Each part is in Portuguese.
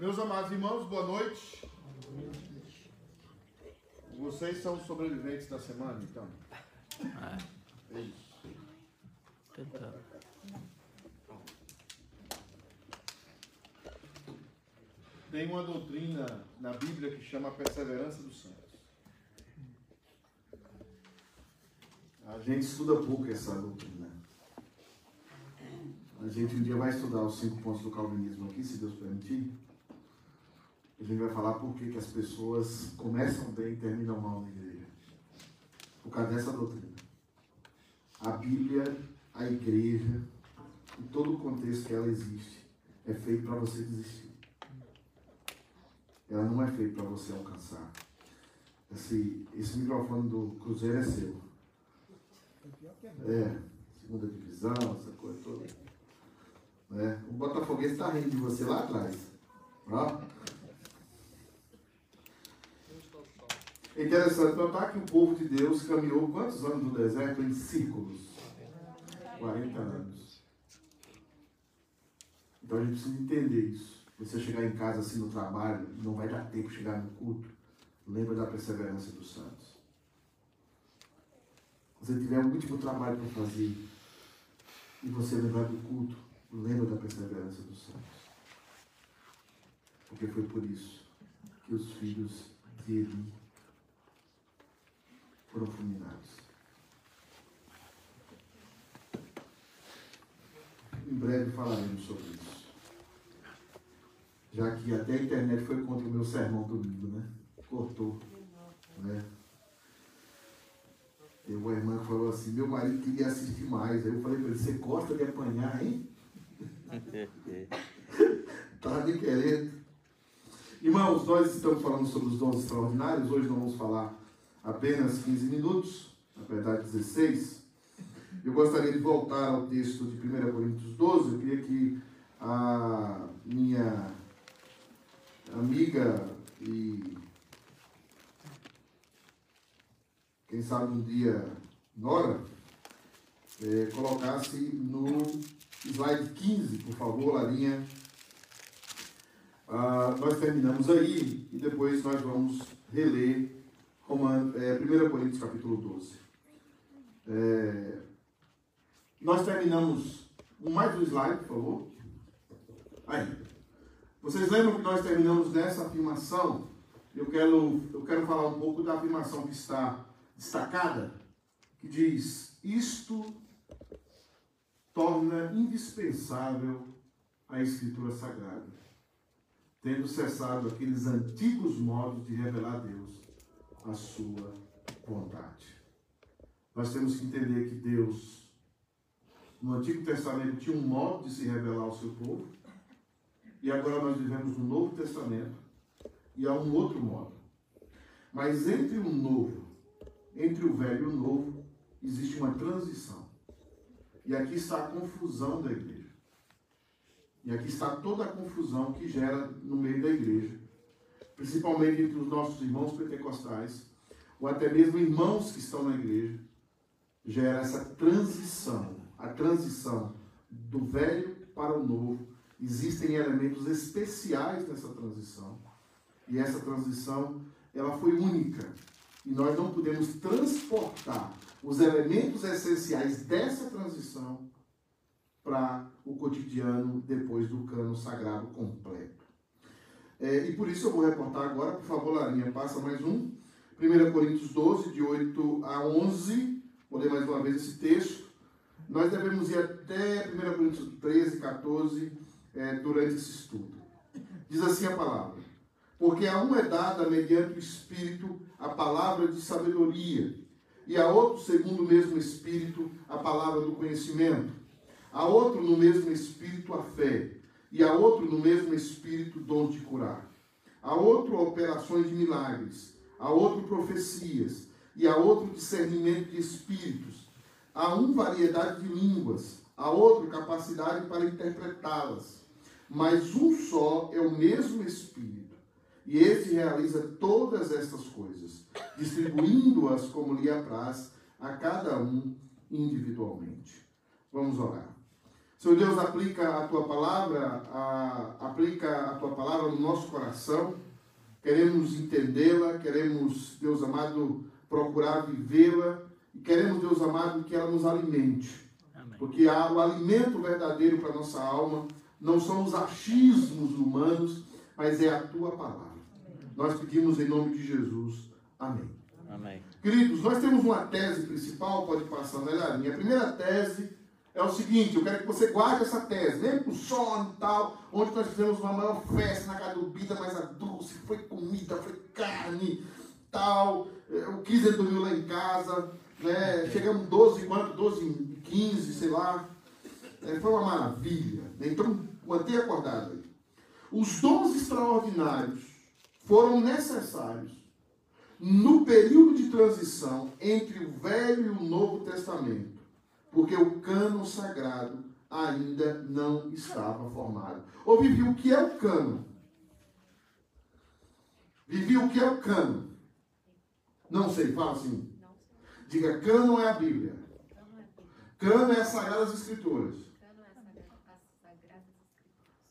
Meus amados irmãos, boa noite. Vocês são os sobreviventes da semana, então? É isso. Tentando. Tem uma doutrina na Bíblia que chama a perseverança dos santos. A gente estuda pouco essa doutrina. A gente um dia vai estudar os cinco pontos do calvinismo aqui, se Deus permitir. A gente vai falar por que, que as pessoas começam bem e terminam mal na igreja. Por causa dessa doutrina. A Bíblia, a igreja, em todo o contexto que ela existe, é feito para você desistir. Ela não é feita para você alcançar. Esse, esse microfone do Cruzeiro é seu. É, segunda divisão, essa coisa toda. É, o Botafoguense está rindo de você lá atrás. Ó. É interessante notar que o povo de Deus caminhou quantos anos no deserto? Em círculos. 40 anos. Então a gente precisa entender isso. Você chegar em casa assim no trabalho, não vai dar tempo de chegar no culto. Lembra da perseverança dos santos. Você tiver um último trabalho para fazer e você lembrar do culto, lembra da perseverança dos santos. Porque foi por isso que os filhos de Eli fulminados. Em breve falaremos sobre isso. Já que até a internet foi contra o meu sermão domingo, né? Cortou. Né? Tem uma irmã falou assim, meu marido queria assistir mais. Aí eu falei para ele, você gosta de apanhar, hein? Estava me querendo. Irmãos, nós estamos falando sobre os dons extraordinários. Hoje nós vamos falar apenas 15 minutos, na verdade 16. Eu gostaria de voltar ao texto de 1 Coríntios 12. Eu queria que a minha amiga e quem sabe um dia Nora é, colocasse no slide 15, por favor, Larinha. Ah, nós terminamos aí e depois nós vamos reler Roman, é, 1 Coríntios capítulo 12. É, nós terminamos mais um slide, por favor. Aí. Vocês lembram que nós terminamos nessa afirmação? Eu quero, eu quero falar um pouco da afirmação que está destacada, que diz: Isto torna indispensável a Escritura Sagrada, tendo cessado aqueles antigos modos de revelar a Deus a sua vontade. Nós temos que entender que Deus, no Antigo Testamento, tinha um modo de se revelar ao seu povo, e agora nós vivemos no Novo Testamento, e há um outro modo. Mas entre o novo, entre o velho e o novo, existe uma transição. E aqui está a confusão da igreja. E aqui está toda a confusão que gera no meio da igreja, principalmente entre os nossos irmãos pentecostais, ou até mesmo irmãos que estão na igreja, gera essa transição, a transição do velho para o novo. Existem elementos especiais nessa transição. E essa transição, ela foi única. E nós não podemos transportar os elementos essenciais dessa transição para o cotidiano depois do cano sagrado completo. É, e por isso eu vou reportar agora, por favor, Larinha, passa mais um. 1 Coríntios 12, de 8 a 11. Vou ler mais uma vez esse texto. Nós devemos ir até 1 Coríntios 13, 14, é, durante esse estudo. Diz assim a palavra: Porque a um é dada, mediante o Espírito, a palavra de sabedoria, e a outro, segundo o mesmo Espírito, a palavra do conhecimento, a outro, no mesmo Espírito, a fé, e a outro, no mesmo Espírito, dom de curar, a outro, operações de milagres, a outro, profecias, e a outro, discernimento de espíritos, a um, variedade de línguas, a outro, capacidade para interpretá-las. Mas um só é o mesmo Espírito, e esse realiza todas estas coisas, distribuindo-as como lhe apraz a cada um individualmente. Vamos orar. Senhor Deus, aplica a tua palavra a, aplica a tua palavra no nosso coração. Queremos entendê-la, queremos, Deus amado, procurar vivê-la e queremos, Deus amado, que ela nos alimente. Amém. Porque há o alimento verdadeiro para a nossa alma não são os achismos humanos, mas é a tua palavra. Nós pedimos em nome de Jesus. Amém. Amém. Queridos, nós temos uma tese principal, pode passar na linha. A primeira tese é o seguinte, eu quero que você guarde essa tese, lembra o sono e tal, onde nós fizemos uma maior festa na casa do Bida, mas a Dulce, foi comida, foi carne, tal, o Kizer dormiu lá em casa, né? chegamos 12, quanto? 12, 15, sei lá, É, foi uma maravilha, né? então mantenha acordado aí. Os dons extraordinários foram necessários no período de transição entre o Velho e o Novo Testamento, porque o cano sagrado ainda não estava formado. Ou vivi o que é o cano? Vivi o que é o cano? Não sei, fala assim. Diga, cano é a Bíblia. Cano é as Sagradas Escrituras.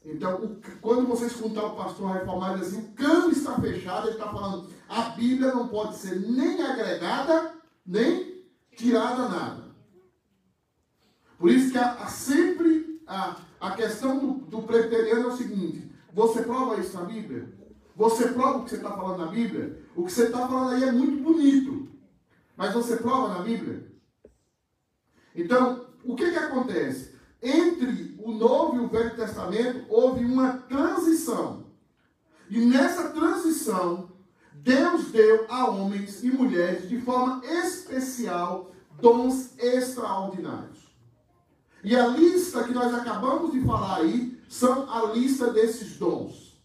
Então, quando você escutar o pastor reformado assim, o cano está fechado, ele está falando, a Bíblia não pode ser nem agregada, nem tirada nada. Por isso que há, há sempre a, a questão do, do preteriano é o seguinte: você prova isso na Bíblia? Você prova o que você está falando na Bíblia? O que você está falando aí é muito bonito. Mas você prova na Bíblia? Então, o que, que acontece? Entre o Novo e o Velho Testamento houve uma transição. E nessa transição, Deus deu a homens e mulheres de forma especial dons extraordinários. E a lista que nós acabamos de falar aí são a lista desses dons.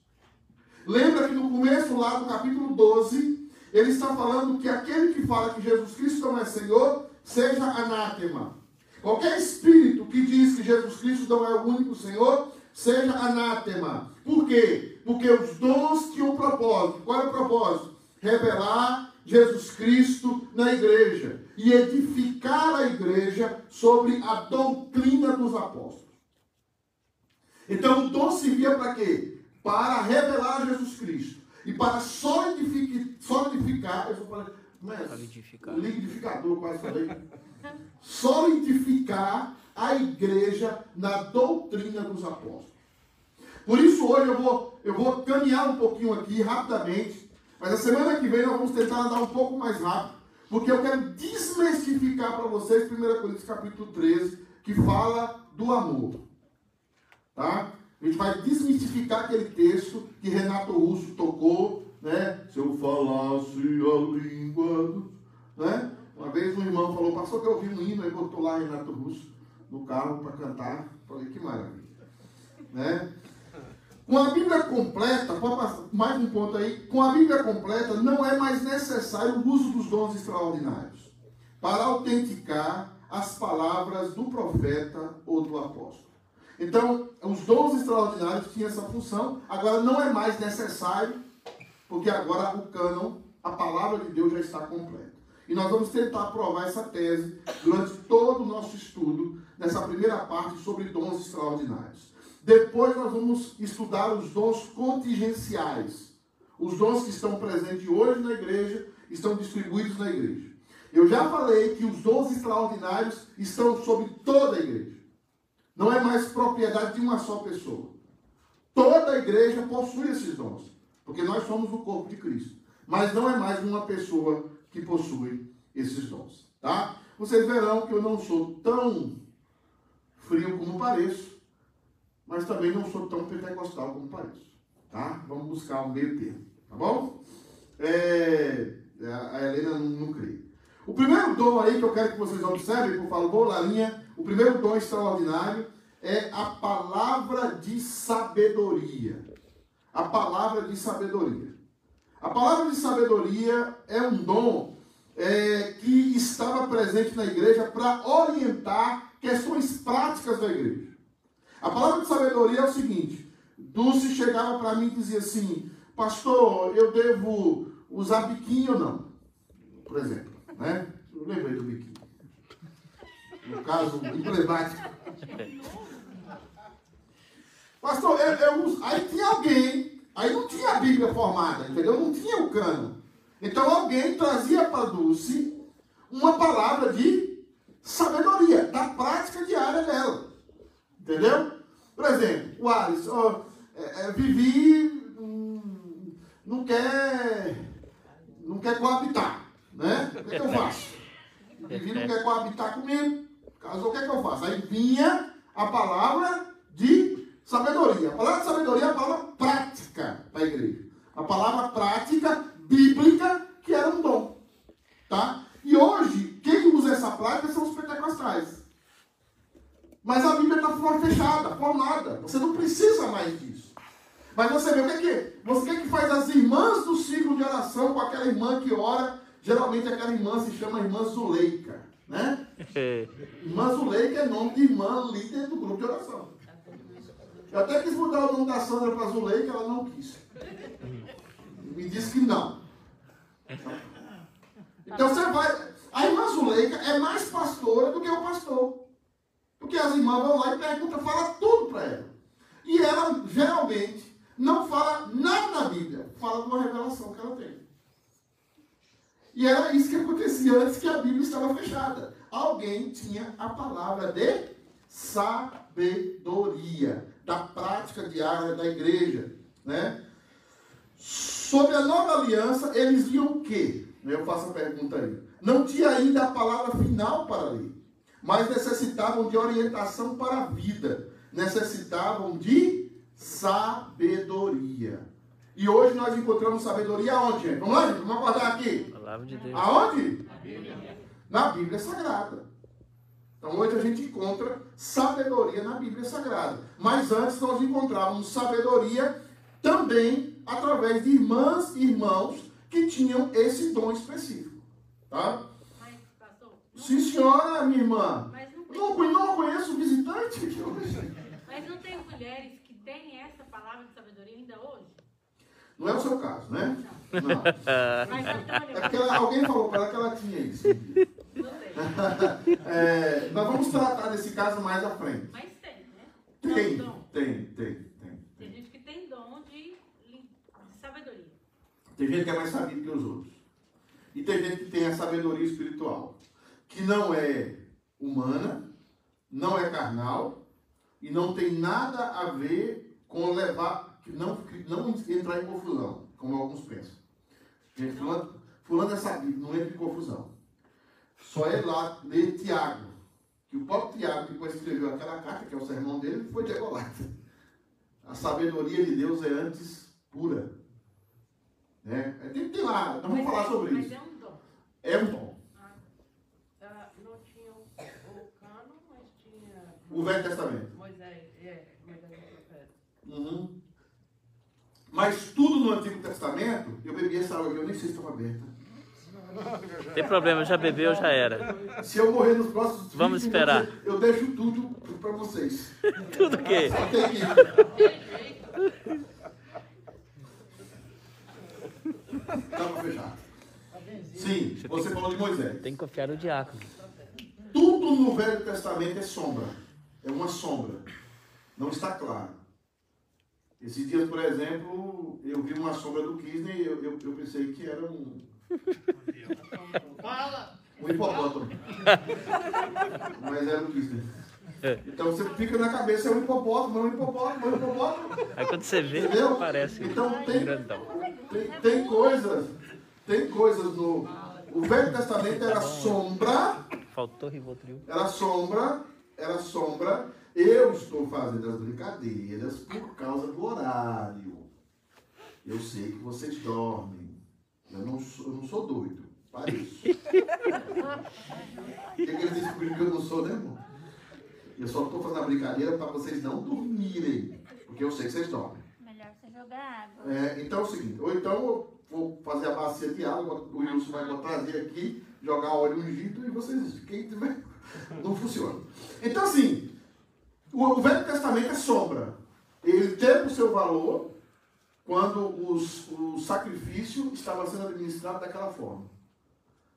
Lembra que no começo lá do capítulo 12, ele está falando que aquele que fala que Jesus Cristo não é Senhor, seja anátema. Qualquer espírito que diz que Jesus Cristo não é o único Senhor, seja anátema. Por quê? Porque os dons tinham um propósito. Qual é o propósito? Revelar Jesus Cristo na igreja e edificar a igreja sobre a doutrina dos apóstolos. Então o dom servia para quê? Para revelar Jesus Cristo e para solidificar, solidificar eu só falei, mas, Solidificar. liquidificador, quase falei, solidificar a igreja na doutrina dos apóstolos. Por isso hoje eu vou, eu vou caminhar um pouquinho aqui rapidamente, mas a semana que vem nós vamos tentar andar um pouco mais rápido, porque eu quero desmistificar para vocês 1 Coríntios capítulo 13, que fala do amor. Tá? A gente vai desmistificar aquele texto que Renato Russo tocou, né? Se eu falasse a língua, né? Uma vez um irmão falou, pastor, que eu ouvi um hino, aí botou lá Renato Russo no carro para cantar. Falei, que maravilha. Né? Com a Bíblia completa, mais um ponto aí, com a Bíblia completa não é mais necessário o uso dos dons extraordinários para autenticar as palavras do profeta ou do apóstolo. Então, os dons extraordinários tinham essa função, agora não é mais necessário, porque agora o cânon, a palavra de Deus já está completa. E nós vamos tentar provar essa tese durante todo o nosso estudo, nessa primeira parte sobre dons extraordinários. Depois nós vamos estudar os dons contingenciais. Os dons que estão presentes hoje na igreja, estão distribuídos na igreja. Eu já falei que os dons extraordinários estão sobre toda a igreja. Não é mais propriedade de uma só pessoa. Toda a igreja possui esses dons, porque nós somos o corpo de Cristo. Mas não é mais uma pessoa que possui esses dons, tá? Vocês verão que eu não sou tão frio como pareço, mas também não sou tão pentecostal como pareço, tá? Vamos buscar um meio termo, tá bom? É, a Helena não, não crê. O primeiro dom aí que eu quero que vocês observem, por favor, Larinha, o primeiro dom extraordinário é a palavra de sabedoria. A palavra de sabedoria. A palavra de sabedoria é um dom é, que estava presente na igreja para orientar questões práticas da igreja. A palavra de sabedoria é o seguinte: Dulce chegava para mim e dizia assim, pastor, eu devo usar biquinho ou não? Por exemplo, né? Eu lembrei do biquinho. No caso emblemático. Pastor, eu, eu uso- aí tinha alguém, aí não tinha a Bíblia formada, entendeu? Não tinha o cano. Então alguém trazia para Dulce uma palavra de sabedoria, da prática diária dela. Entendeu? Por exemplo, o ó, é, é, Vivi hum, não quer, não quer coabitar, né? O que, é que eu faço? Vivi não quer coabitar comigo, casou, o que é que eu faço? Aí vinha a palavra de sabedoria. A palavra de sabedoria é a palavra prática para a igreja. A palavra prática bíblica que era um dom. Tá? E hoje, quem usa essa prática são os pentecostais. Mas a Bíblia está fechada, formada. Você não precisa mais disso. Mas você vê o que é que? Você quer que faz as irmãs do ciclo de oração com aquela irmã que ora? Geralmente aquela irmã se chama irmã Zuleika. Né? Irmã Zuleika é nome de irmã líder do grupo de oração. Eu até quis mudar o nome da Sandra para Zuleika, ela não quis. Me disse que não. Então você vai. A irmã Zuleika é mais pastora do que o pastor. Porque as irmãs vão lá e perguntam, fala tudo para ela. E ela, geralmente, não fala nada da Bíblia, fala de uma revelação que ela tem. E era isso que acontecia antes que a Bíblia estava fechada. Alguém tinha a palavra de sabedoria, da prática diária da igreja. Né? Sobre a nova aliança, eles viam o quê? Eu faço a pergunta aí. Não tinha ainda a palavra final para ler, mas necessitavam de orientação para a vida, necessitavam de sabedoria. E hoje nós encontramos sabedoria onde, gente? Vamos lá, gente? Vamos acordar aqui. Palavra de Deus. Aonde? Na Bíblia Sagrada. Então hoje a gente encontra sabedoria na Bíblia Sagrada. Mas antes nós encontrávamos sabedoria também através de irmãs e irmãos que tinham esse dom específico. Tá? Mas, não Sim, senhora, minha irmã. Mas não tem, Não, conhe- não conheço o visitante hoje. mas não tem mulheres que têm essa palavra de sabedoria ainda hoje? Não é o seu caso, né? Não. Mas É Antônio, ela- alguém falou para ela que ela tinha isso. não sei. É, nós vamos tratar desse caso mais à frente. Mas tem, né? Tem, dom. tem, tem, tem. Tem gente que tem dom de, de sabedoria. Tem gente que é mais sabido que os outros. E tem gente que tem a sabedoria espiritual, que não é humana, não é carnal e não tem nada a ver com levar, não, não entrar em confusão, como alguns pensam. Gente, fulano, fulano é sabido, não entra em confusão. Só é lá ler Tiago, que o próprio Tiago, depois escreveu aquela carta, que é o sermão dele, foi diagolado. A sabedoria de Deus é antes pura. Né? Tem, tem lá, nós vamos Mas falar é- sobre mas isso. é um dom. É um dom. Ah, não tinha o, o cano, mas tinha O Velho Testamento. Moisés, é, Moisés profeta. Uhum. Mas tudo no Antigo Testamento, eu bebi essa água aqui, eu nem sei se estava aberta. Tem problema, já bebeu, já era. Se eu morrer nos próximos Vamos 20 esperar. Eu deixo tudo para vocês. Tudo que? Só tem que. Estava fechado. Sim, você falou de Moisés. Tem que confiar no diácono. Tudo no Velho Testamento é sombra. É uma sombra. Não está claro. Esses dias, por exemplo, eu vi uma sombra do Kisney e eu, eu, eu pensei que era um, Fala! um hipopótamo. Mas era o Kisney. Então você fica na cabeça, é um hipopótamo, é um hipopótamo, é um hipopótamo. Aí quando você vê, Entendeu? parece Então um tem, grandão. tem, tem coisas, tem coisas no. O Velho Testamento era sombra Faltou Rivotril. Era sombra, era sombra. Eu estou fazendo as brincadeiras por causa do horário. Eu sei que vocês dormem. Eu não sou, eu não sou doido. Pareço. O que, que eles descobriram que eu não sou, né, irmão? Eu só estou fazendo a brincadeira para vocês não dormirem. Porque eu sei que vocês dormem. Melhor você jogar água. É, então é o seguinte, ou então eu vou fazer a bacia de água, o Wilson vai botar trazer aqui, jogar óleo ungido e vocês, quem tiver, não funciona. Então assim, o, Velho Testamento é sombra. Ele teve o seu valor quando os, o sacrifício estava sendo administrado daquela forma.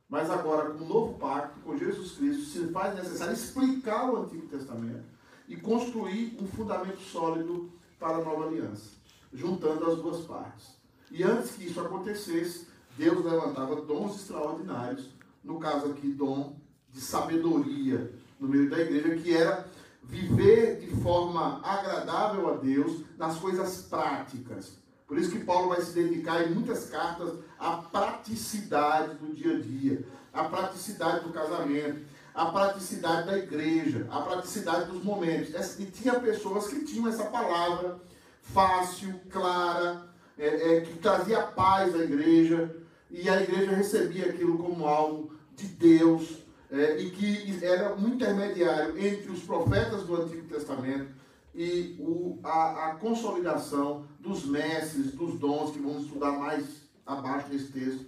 Mas agora, com o novo pacto, com Jesus Cristo, se faz necessário explicar o Antigo Testamento e construir um fundamento sólido para a nova aliança, juntando as duas partes. E antes que isso acontecesse, Deus levantava dons extraordinários, no caso aqui, dom de sabedoria no meio da igreja, que era viver de forma agradável a Deus nas coisas práticas. Por isso que Paulo vai se dedicar em muitas cartas à praticidade do dia a dia, à praticidade do casamento, à praticidade da igreja, à praticidade dos momentos. E tinha pessoas que tinham essa palavra fácil, clara, é, é, que trazia paz à igreja, e a igreja recebia aquilo como algo de Deus, é, e que era um intermediário entre os profetas do Antigo Testamento e o, a, a, consolidação dos mestres, dos dons, que vamos estudar mais abaixo desse texto,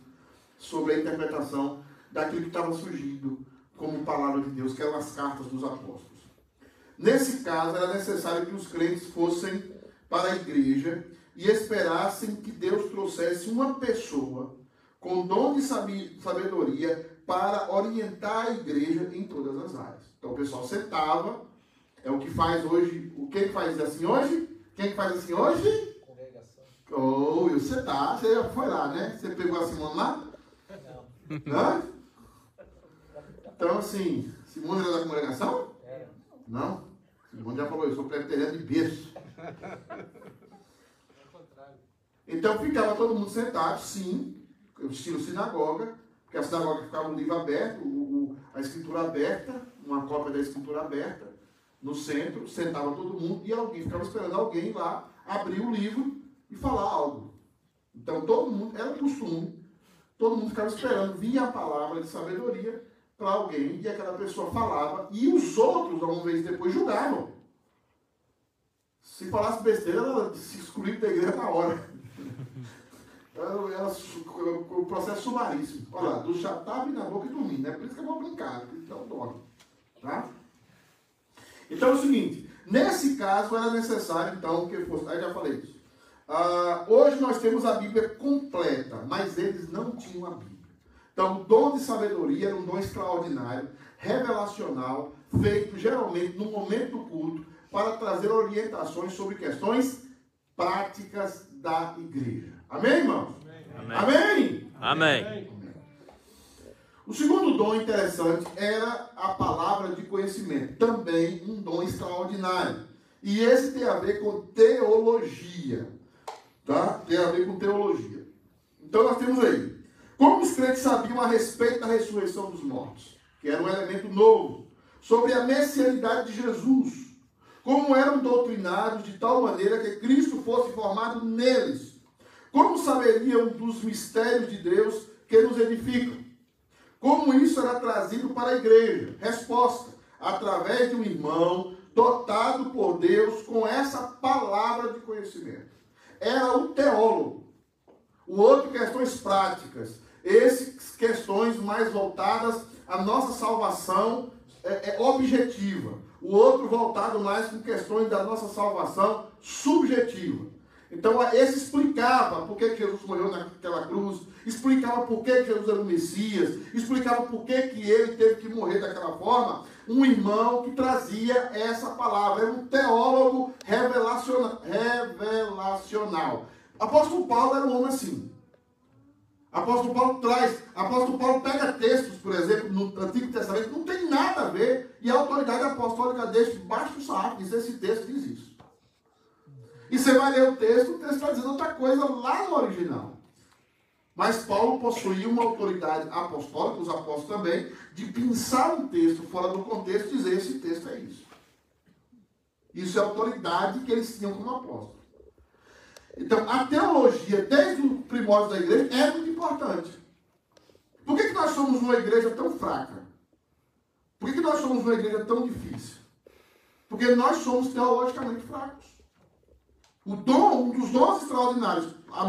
sobre a interpretação daquilo que estava surgindo como palavra de Deus, que eram as cartas dos apóstolos. Nesse caso, era necessário que os crentes fossem para a igreja e esperassem que Deus trouxesse uma pessoa com dom de sabedoria para orientar a igreja em todas as áreas. Então o pessoal sentava, é o que faz hoje, o que faz assim hoje? Quem que faz assim hoje? Congregação. Oh, você tá, você já foi lá, né? Você pegou a Simone lá? Não. Hã? Então assim, Simone era da congregação? Era. Não? Simone já falou, eu sou presbiteriano de berço. Então ficava todo mundo sentado, sim, estilo sinagoga, porque a sinagoga ficava um livro aberto, o, o, a escritura aberta, uma cópia da escritura aberta, no centro, sentava todo mundo e alguém ficava esperando alguém lá abrir o livro e falar algo. Então todo mundo, era um costume, todo mundo ficava esperando, vinha a palavra de sabedoria para alguém e aquela pessoa falava e os outros, alguma vez depois, julgavam. Se falasse besteira, ela se excluía da igreja na hora. O processo sumaríssimo. Olha lá, do chatabe na boca e dormindo. É por isso que eu vou brincar, então dorme. Tá? Então é o seguinte, nesse caso era necessário então que fosse. Aí já falei isso. Ah, hoje nós temos a Bíblia completa, mas eles não tinham a Bíblia. Então, o dom de sabedoria era um dom extraordinário, revelacional, feito geralmente no momento do culto, para trazer orientações sobre questões práticas da igreja. Amém, irmãos? Amém. Amém? Amém. O segundo dom interessante era a palavra de conhecimento, também um dom extraordinário. E esse tem a ver com teologia. Tá? Tem a ver com teologia. Então nós temos aí. Como os crentes sabiam a respeito da ressurreição dos mortos, que era um elemento novo, sobre a messianidade de Jesus, como eram doutrinados de tal maneira que Cristo fosse formado neles, como saberiam dos mistérios de Deus que nos edificam? Como isso era trazido para a igreja? Resposta: através de um irmão dotado por Deus com essa palavra de conhecimento. Era o teólogo. O outro, questões práticas. Esses, questões mais voltadas à nossa salvação é, é objetiva. O outro, voltado mais com questões da nossa salvação subjetiva. Então, esse explicava por que Jesus morreu naquela cruz, explicava por que Jesus era o Messias, explicava por que, que ele teve que morrer daquela forma. Um irmão que trazia essa palavra, era um teólogo revelacional. revelacional. Apóstolo Paulo era um homem assim. Apóstolo Paulo traz, apóstolo Paulo pega textos, por exemplo, no Antigo Testamento, não tem nada a ver, e a autoridade apostólica deixa debaixo do sarrafo, diz esse texto diz isso. E você vai ler o texto, o texto está dizendo outra coisa lá no original. Mas Paulo possuía uma autoridade apostólica, os apóstolos também, de pensar um texto fora do contexto e dizer esse texto é isso. Isso é a autoridade que eles tinham como apóstolos. Então, a teologia, desde o primórdio da igreja, é muito importante. Por que, que nós somos uma igreja tão fraca? Por que, que nós somos uma igreja tão difícil? Porque nós somos teologicamente fracos. O dom, um dos dons extraordinários, a,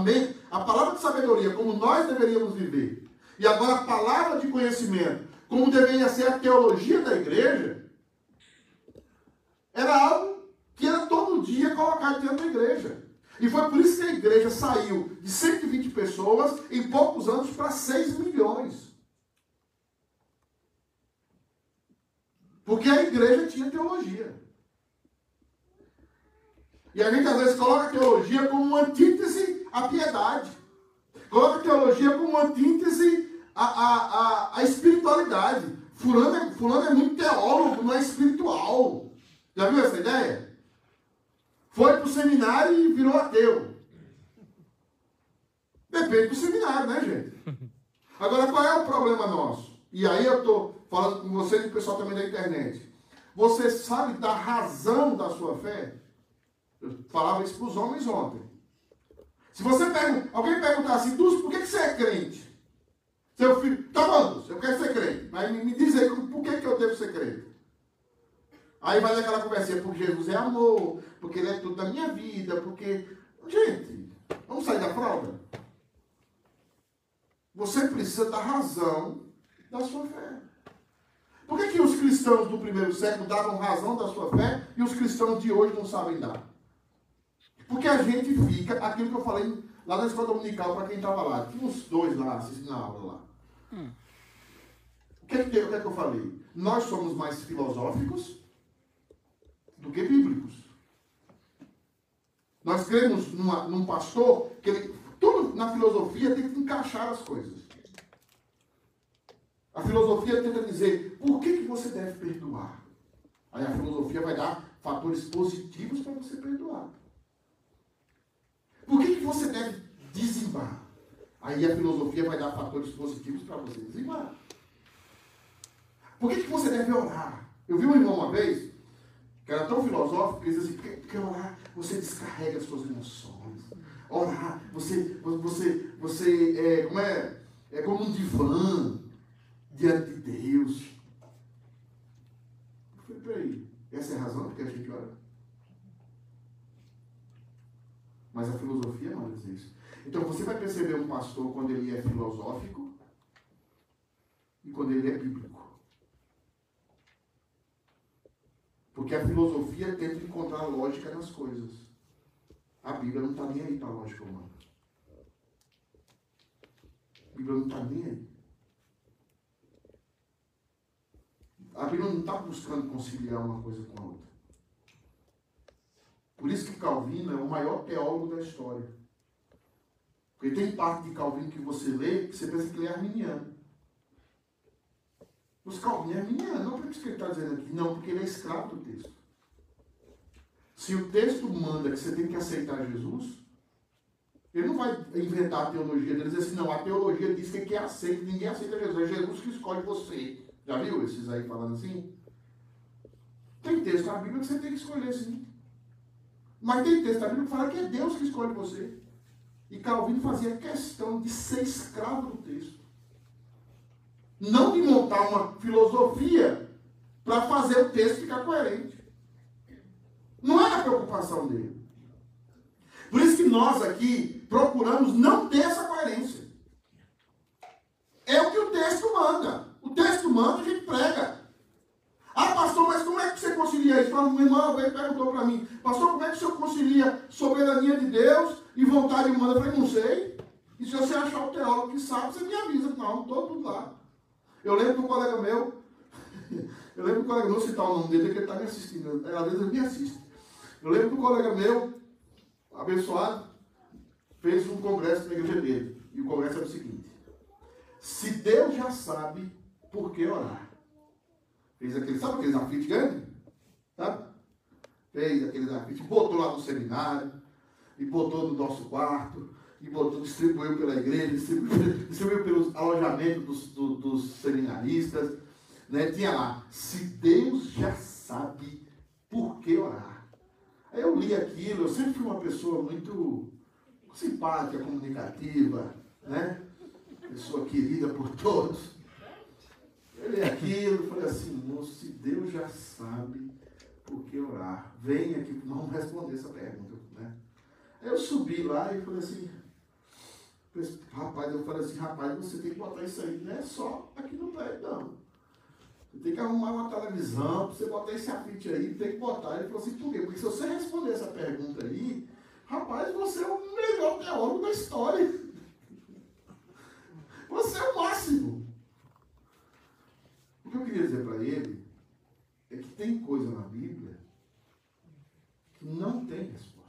a palavra de sabedoria, como nós deveríamos viver, e agora a palavra de conhecimento, como deveria ser a teologia da igreja, era algo que era todo dia colocado dentro da igreja. E foi por isso que a igreja saiu de 120 pessoas em poucos anos para 6 milhões. Porque a igreja tinha teologia. E a gente às vezes coloca a teologia como uma antítese à piedade. Coloca a teologia como uma antítese à, à, à, à espiritualidade. Fulano é, fulano é muito teólogo, não é espiritual. Já viu essa ideia? Foi para o seminário e virou ateu. Depende do seminário, né, gente? Agora, qual é o problema nosso? E aí eu estou falando com vocês e o pessoal também da internet. Você sabe da razão da sua fé? Eu falava isso para os homens ontem. Se você pergunta, alguém perguntar assim, Dulce, por que, que você é crente? Seu filho, tá bom, Dulce, eu quero ser crente. Mas me, me diz aí, por que, que eu devo ser crente? Aí vai naquela conversinha, porque Jesus é amor, porque ele é tudo da minha vida, porque. Gente, vamos sair da fralda? Você precisa da razão da sua fé. Por que, que os cristãos do primeiro século davam razão da sua fé e os cristãos de hoje não sabem dar? Porque a gente fica, aquilo que eu falei lá na escola dominical, para quem estava lá, tinha uns dois lá assistindo a aula lá. Hum. O, que, que, o que, que eu falei? Nós somos mais filosóficos do que bíblicos. Nós cremos numa, num pastor que ele, tudo na filosofia tem que encaixar as coisas. A filosofia tenta dizer por que, que você deve perdoar. Aí a filosofia vai dar fatores positivos para você perdoar. Por que, que você deve dizimar? Aí a filosofia vai dar fatores positivos para você dizimar. Por que, que você deve orar? Eu vi um irmão uma vez, que era tão filosófico, que dizia assim, porque, porque orar, você descarrega as suas emoções. Orar, você, você, você é, como é, é como um divã diante de Deus. Eu falei, peraí, essa é a razão porque a gente ora? Mas a filosofia não diz isso. Então você vai perceber um pastor quando ele é filosófico e quando ele é bíblico. Porque a filosofia tenta encontrar lógica nas coisas. A Bíblia não está nem aí para a lógica humana. A Bíblia não está nem aí. A Bíblia não está buscando conciliar uma coisa com a outra. Por isso que Calvino é o maior teólogo da história. Porque tem parte de Calvino que você lê que você pensa que ele é arminiano. Os Calvino é arminiano, não por isso que ele está dizendo aqui. Não, porque ele é escravo do texto. Se o texto manda que você tem que aceitar Jesus, ele não vai inventar a teologia dele e dizer assim, não, a teologia diz que é quem aceita, ninguém aceita Jesus, é Jesus que escolhe você. Já viu esses aí falando assim? Tem texto na Bíblia que você tem que escolher sim. Mas tem texto na Bíblia que fala que é Deus que escolhe você. E Calvino fazia questão de ser escravo do texto. Não de montar uma filosofia para fazer o texto ficar coerente. Não era a preocupação dele. Por isso que nós aqui procuramos não ter essa coerência. É o que o texto manda. O texto manda, a gente prega. Ah, pastor, mas como é que você concilia isso? Uma irmã veio perguntou para mim, pastor, como é que o senhor concilia soberania de Deus e vontade humana? Eu falei, não sei. E se você achar o teólogo que sabe, você me avisa. Não, estou tudo lá. Eu lembro de um colega meu, eu lembro do colega meu, citar o nome dele, que ele está me assistindo. Às vezes ele me assiste. Eu lembro do colega meu, abençoado, fez um congresso na igreja dele. E o congresso era o seguinte: se Deus já sabe por que orar. Fez aquele, sabe aqueles afites grandes? Sabe? Fez aqueles afites, botou lá no seminário, e botou no nosso quarto, e botou, distribuiu pela igreja, distribuiu, distribuiu pelos alojamentos dos, do, dos seminaristas. Né? Tinha lá, se Deus já sabe por que orar. Aí eu li aquilo, eu sempre fui uma pessoa muito simpática, comunicativa, né? Pessoa querida por todos. Eu li aquilo, falei assim, moço, se Deus já sabe por que orar, venha aqui, vamos responder essa pergunta. Né? Eu subi lá e falei assim, rapaz, eu falei assim, rapaz, você tem que botar isso aí, não é só aqui no prédio, não. Você tem que arrumar uma televisão, você botar esse afite aí, tem que botar. Ele falou assim, por quê? Porque se você responder essa pergunta aí, rapaz, você é o melhor teólogo da história. Você é o máximo. O que eu queria dizer para ele é que tem coisa na Bíblia que não tem resposta.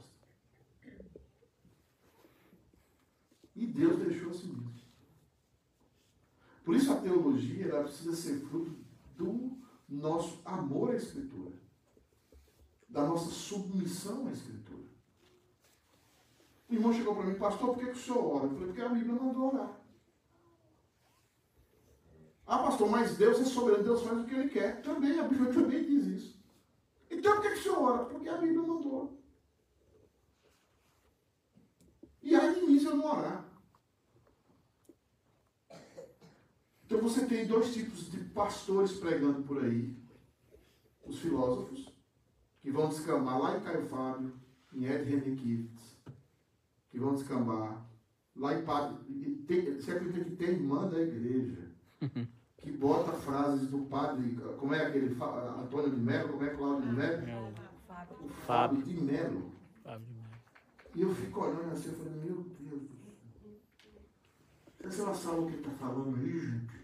E Deus deixou assim mesmo. Por isso a teologia ela precisa ser fruto do nosso amor à Escritura, da nossa submissão à Escritura. O irmão chegou para mim, pastor, por que, que o senhor ora? Eu falei, porque a Bíblia mandou orar. Ah, pastor, mas Deus é soberano, Deus faz o que ele quer. Também, a Bíblia também diz isso. Então por que, que o senhor ora? Porque a Bíblia mandou. E aí de se eu não orar. Então você tem dois tipos de pastores pregando por aí. Os filósofos, que vão descambar lá em Caio Fábio, em Ed Renekiewicz, que vão descambar lá em Padre. Tem, você acredita que tem irmã da igreja que bota frases do padre, como é aquele Antônio de Mello, como é Cláudio de Mello? É o O Fábio de Mello. Fábio de Mello. E eu fico olhando assim, eu falei, meu Deus do céu. Que ela sabe o que ele está falando aí, gente?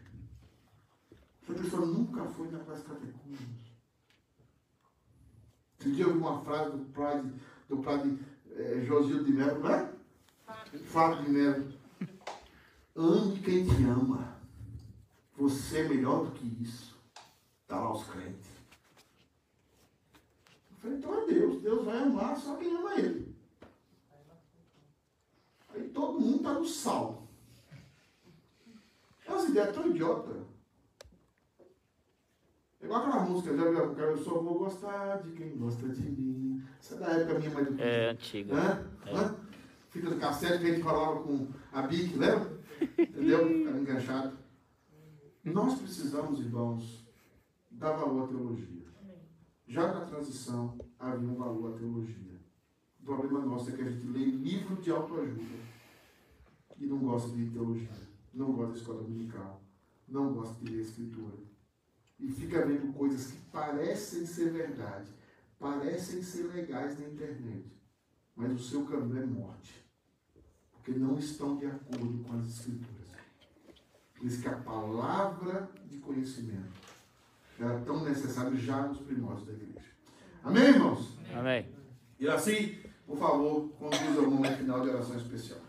Essa pessoa nunca foi na classe catecúmenos. Esse dia eu vi uma frase do padre, do padre é, Josildo de Mello, não é? Fábio de Mello. Ame quem te ama. Você é melhor do que isso. Está lá os crentes. Eu falei, então é Deus. Deus vai amar só quem ama ele. Aí todo mundo está no sal. As ideias tão idiotas. É igual aquela música, já viu? Eu só vou gostar de quem gosta de mim. Isso é da época minha mãe do É antiga. Hã? Hã? Fita do cassete que a gente falava com a Bic, lembra? Entendeu? Ficava enganchado. Nós precisamos, irmãos, dar valor à teologia. Já na transição havia um valor à teologia. O problema nosso é que a gente lê livro de autoajuda e não gosta de teologia, não gosta de escola dominical, não gosta de ler escritura. E fica vendo coisas que parecem ser verdade, parecem ser legais na internet, mas o seu caminho é morte, porque não estão de acordo com as escrituras. Por isso que a palavra de conhecimento era tão necessária já nos primórdios da igreja. Amém, irmãos? Amém. E assim, por favor, conduza o momento final de oração especial.